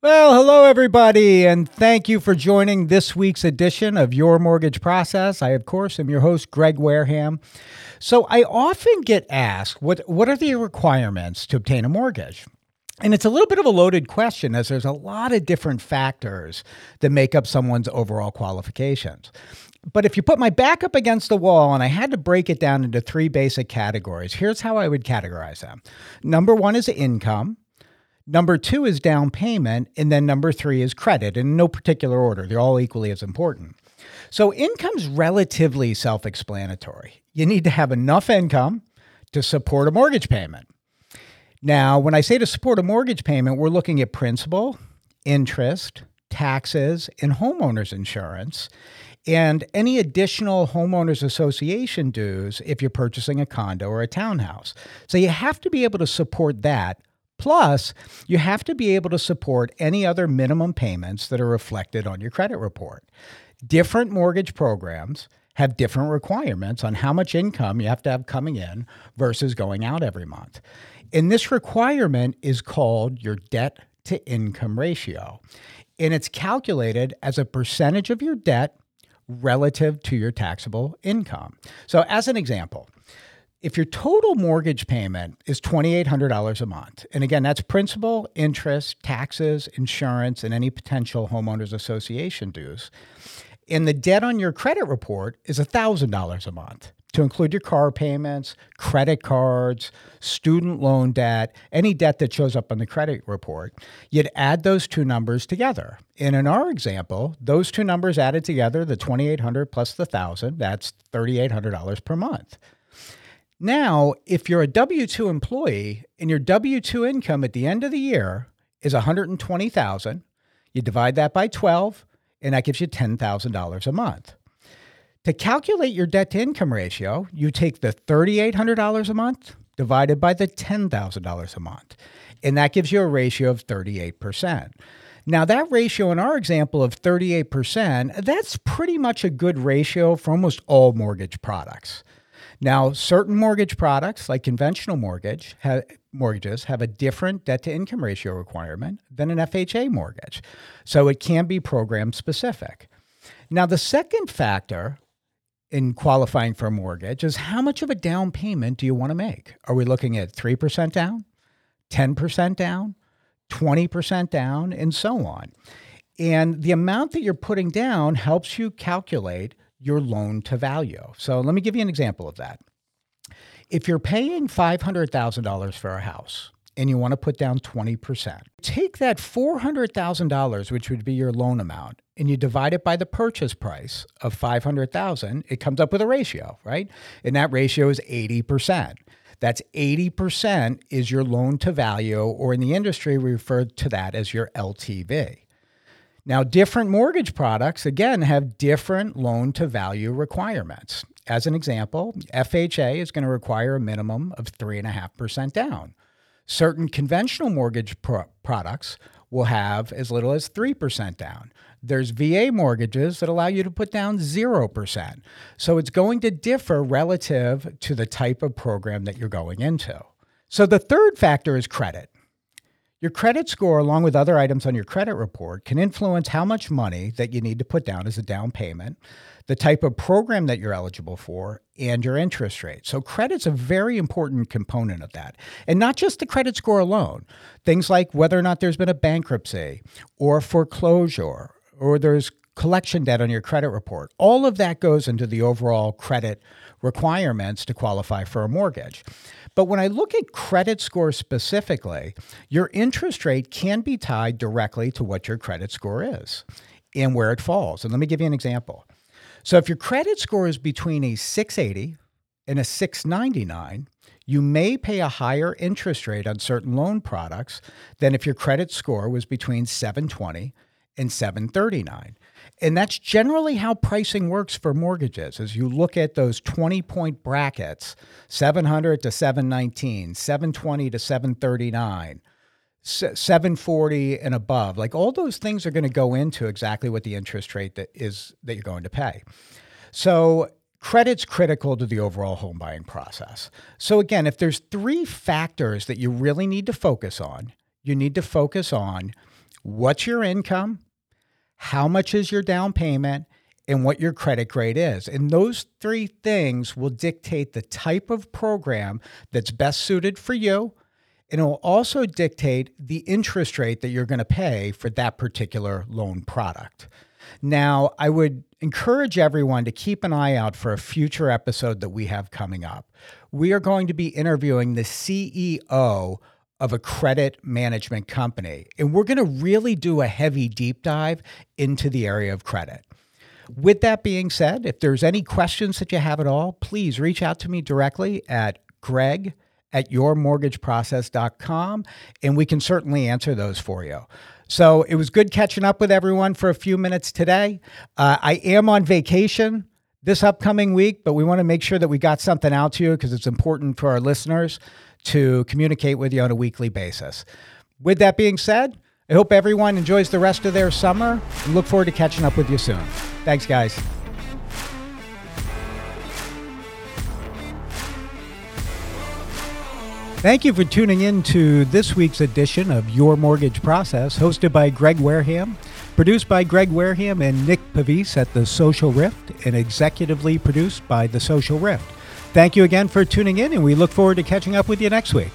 Well, hello, everybody, and thank you for joining this week's edition of Your Mortgage Process. I, of course, am your host, Greg Wareham. So, I often get asked, what, what are the requirements to obtain a mortgage? And it's a little bit of a loaded question as there's a lot of different factors that make up someone's overall qualifications. But if you put my back up against the wall and I had to break it down into three basic categories, here's how I would categorize them. Number one is income. Number two is down payment. And then number three is credit in no particular order. They're all equally as important. So income's relatively self explanatory. You need to have enough income to support a mortgage payment. Now, when I say to support a mortgage payment, we're looking at principal, interest, taxes, and homeowners insurance, and any additional homeowners association dues if you're purchasing a condo or a townhouse. So you have to be able to support that Plus, you have to be able to support any other minimum payments that are reflected on your credit report. Different mortgage programs have different requirements on how much income you have to have coming in versus going out every month. And this requirement is called your debt to income ratio. And it's calculated as a percentage of your debt relative to your taxable income. So, as an example, if your total mortgage payment is $2,800 a month, and again, that's principal, interest, taxes, insurance, and any potential homeowners association dues, and the debt on your credit report is $1,000 a month to include your car payments, credit cards, student loan debt, any debt that shows up on the credit report, you'd add those two numbers together. And in our example, those two numbers added together, the 2800 plus the 1000, that's $3800 per month. Now, if you're a W 2 employee and your W 2 income at the end of the year is 120,000, you divide that by 12, and that gives you $10,000 a month. To calculate your debt to income ratio, you take the $3,800 a month divided by the $10,000 a month, and that gives you a ratio of 38%. Now, that ratio in our example of 38%, that's pretty much a good ratio for almost all mortgage products. Now, certain mortgage products, like conventional mortgage mortgages, have a different debt to income ratio requirement than an FHA mortgage. So it can be program specific. Now, the second factor in qualifying for a mortgage is how much of a down payment do you want to make? Are we looking at 3% down, 10% down, 20% down, and so on? And the amount that you're putting down helps you calculate your loan to value. So let me give you an example of that. If you're paying $500,000 for a house and you want to put down 20%, take that $400,000, which would be your loan amount, and you divide it by the purchase price of 500,000, it comes up with a ratio, right? And that ratio is 80%. That's 80% is your loan to value, or in the industry, we refer to that as your LTV. Now, different mortgage products, again, have different loan to value requirements. As an example, FHA is going to require a minimum of 3.5% down. Certain conventional mortgage pro- products will have as little as 3% down. There's VA mortgages that allow you to put down 0%. So it's going to differ relative to the type of program that you're going into. So the third factor is credit. Your credit score, along with other items on your credit report, can influence how much money that you need to put down as a down payment, the type of program that you're eligible for, and your interest rate. So, credit's a very important component of that. And not just the credit score alone, things like whether or not there's been a bankruptcy or foreclosure or there's collection debt on your credit report. All of that goes into the overall credit requirements to qualify for a mortgage. But when I look at credit score specifically, your interest rate can be tied directly to what your credit score is and where it falls. And let me give you an example. So if your credit score is between a 680 and a 699, you may pay a higher interest rate on certain loan products than if your credit score was between 720 and 739. And that's generally how pricing works for mortgages. As you look at those 20 point brackets 700 to 719, 720 to 739, 740 and above, like all those things are going to go into exactly what the interest rate that is that you're going to pay. So credit's critical to the overall home buying process. So again, if there's three factors that you really need to focus on, you need to focus on what's your income, how much is your down payment, and what your credit grade is. And those three things will dictate the type of program that's best suited for you. And it will also dictate the interest rate that you're going to pay for that particular loan product. Now, I would encourage everyone to keep an eye out for a future episode that we have coming up. We are going to be interviewing the CEO of a credit management company, and we're going to really do a heavy deep dive into the area of credit. With that being said, if there's any questions that you have at all, please reach out to me directly at greg at yourmortgageprocess.com, and we can certainly answer those for you. So it was good catching up with everyone for a few minutes today. Uh, I am on vacation this upcoming week, but we want to make sure that we got something out to you because it's important for our listeners to communicate with you on a weekly basis. With that being said, I hope everyone enjoys the rest of their summer and look forward to catching up with you soon. Thanks, guys. Thank you for tuning in to this week's edition of Your Mortgage Process, hosted by Greg Wareham, produced by Greg Wareham and Nick Pavis at The Social Rift, and executively produced by The Social Rift. Thank you again for tuning in, and we look forward to catching up with you next week.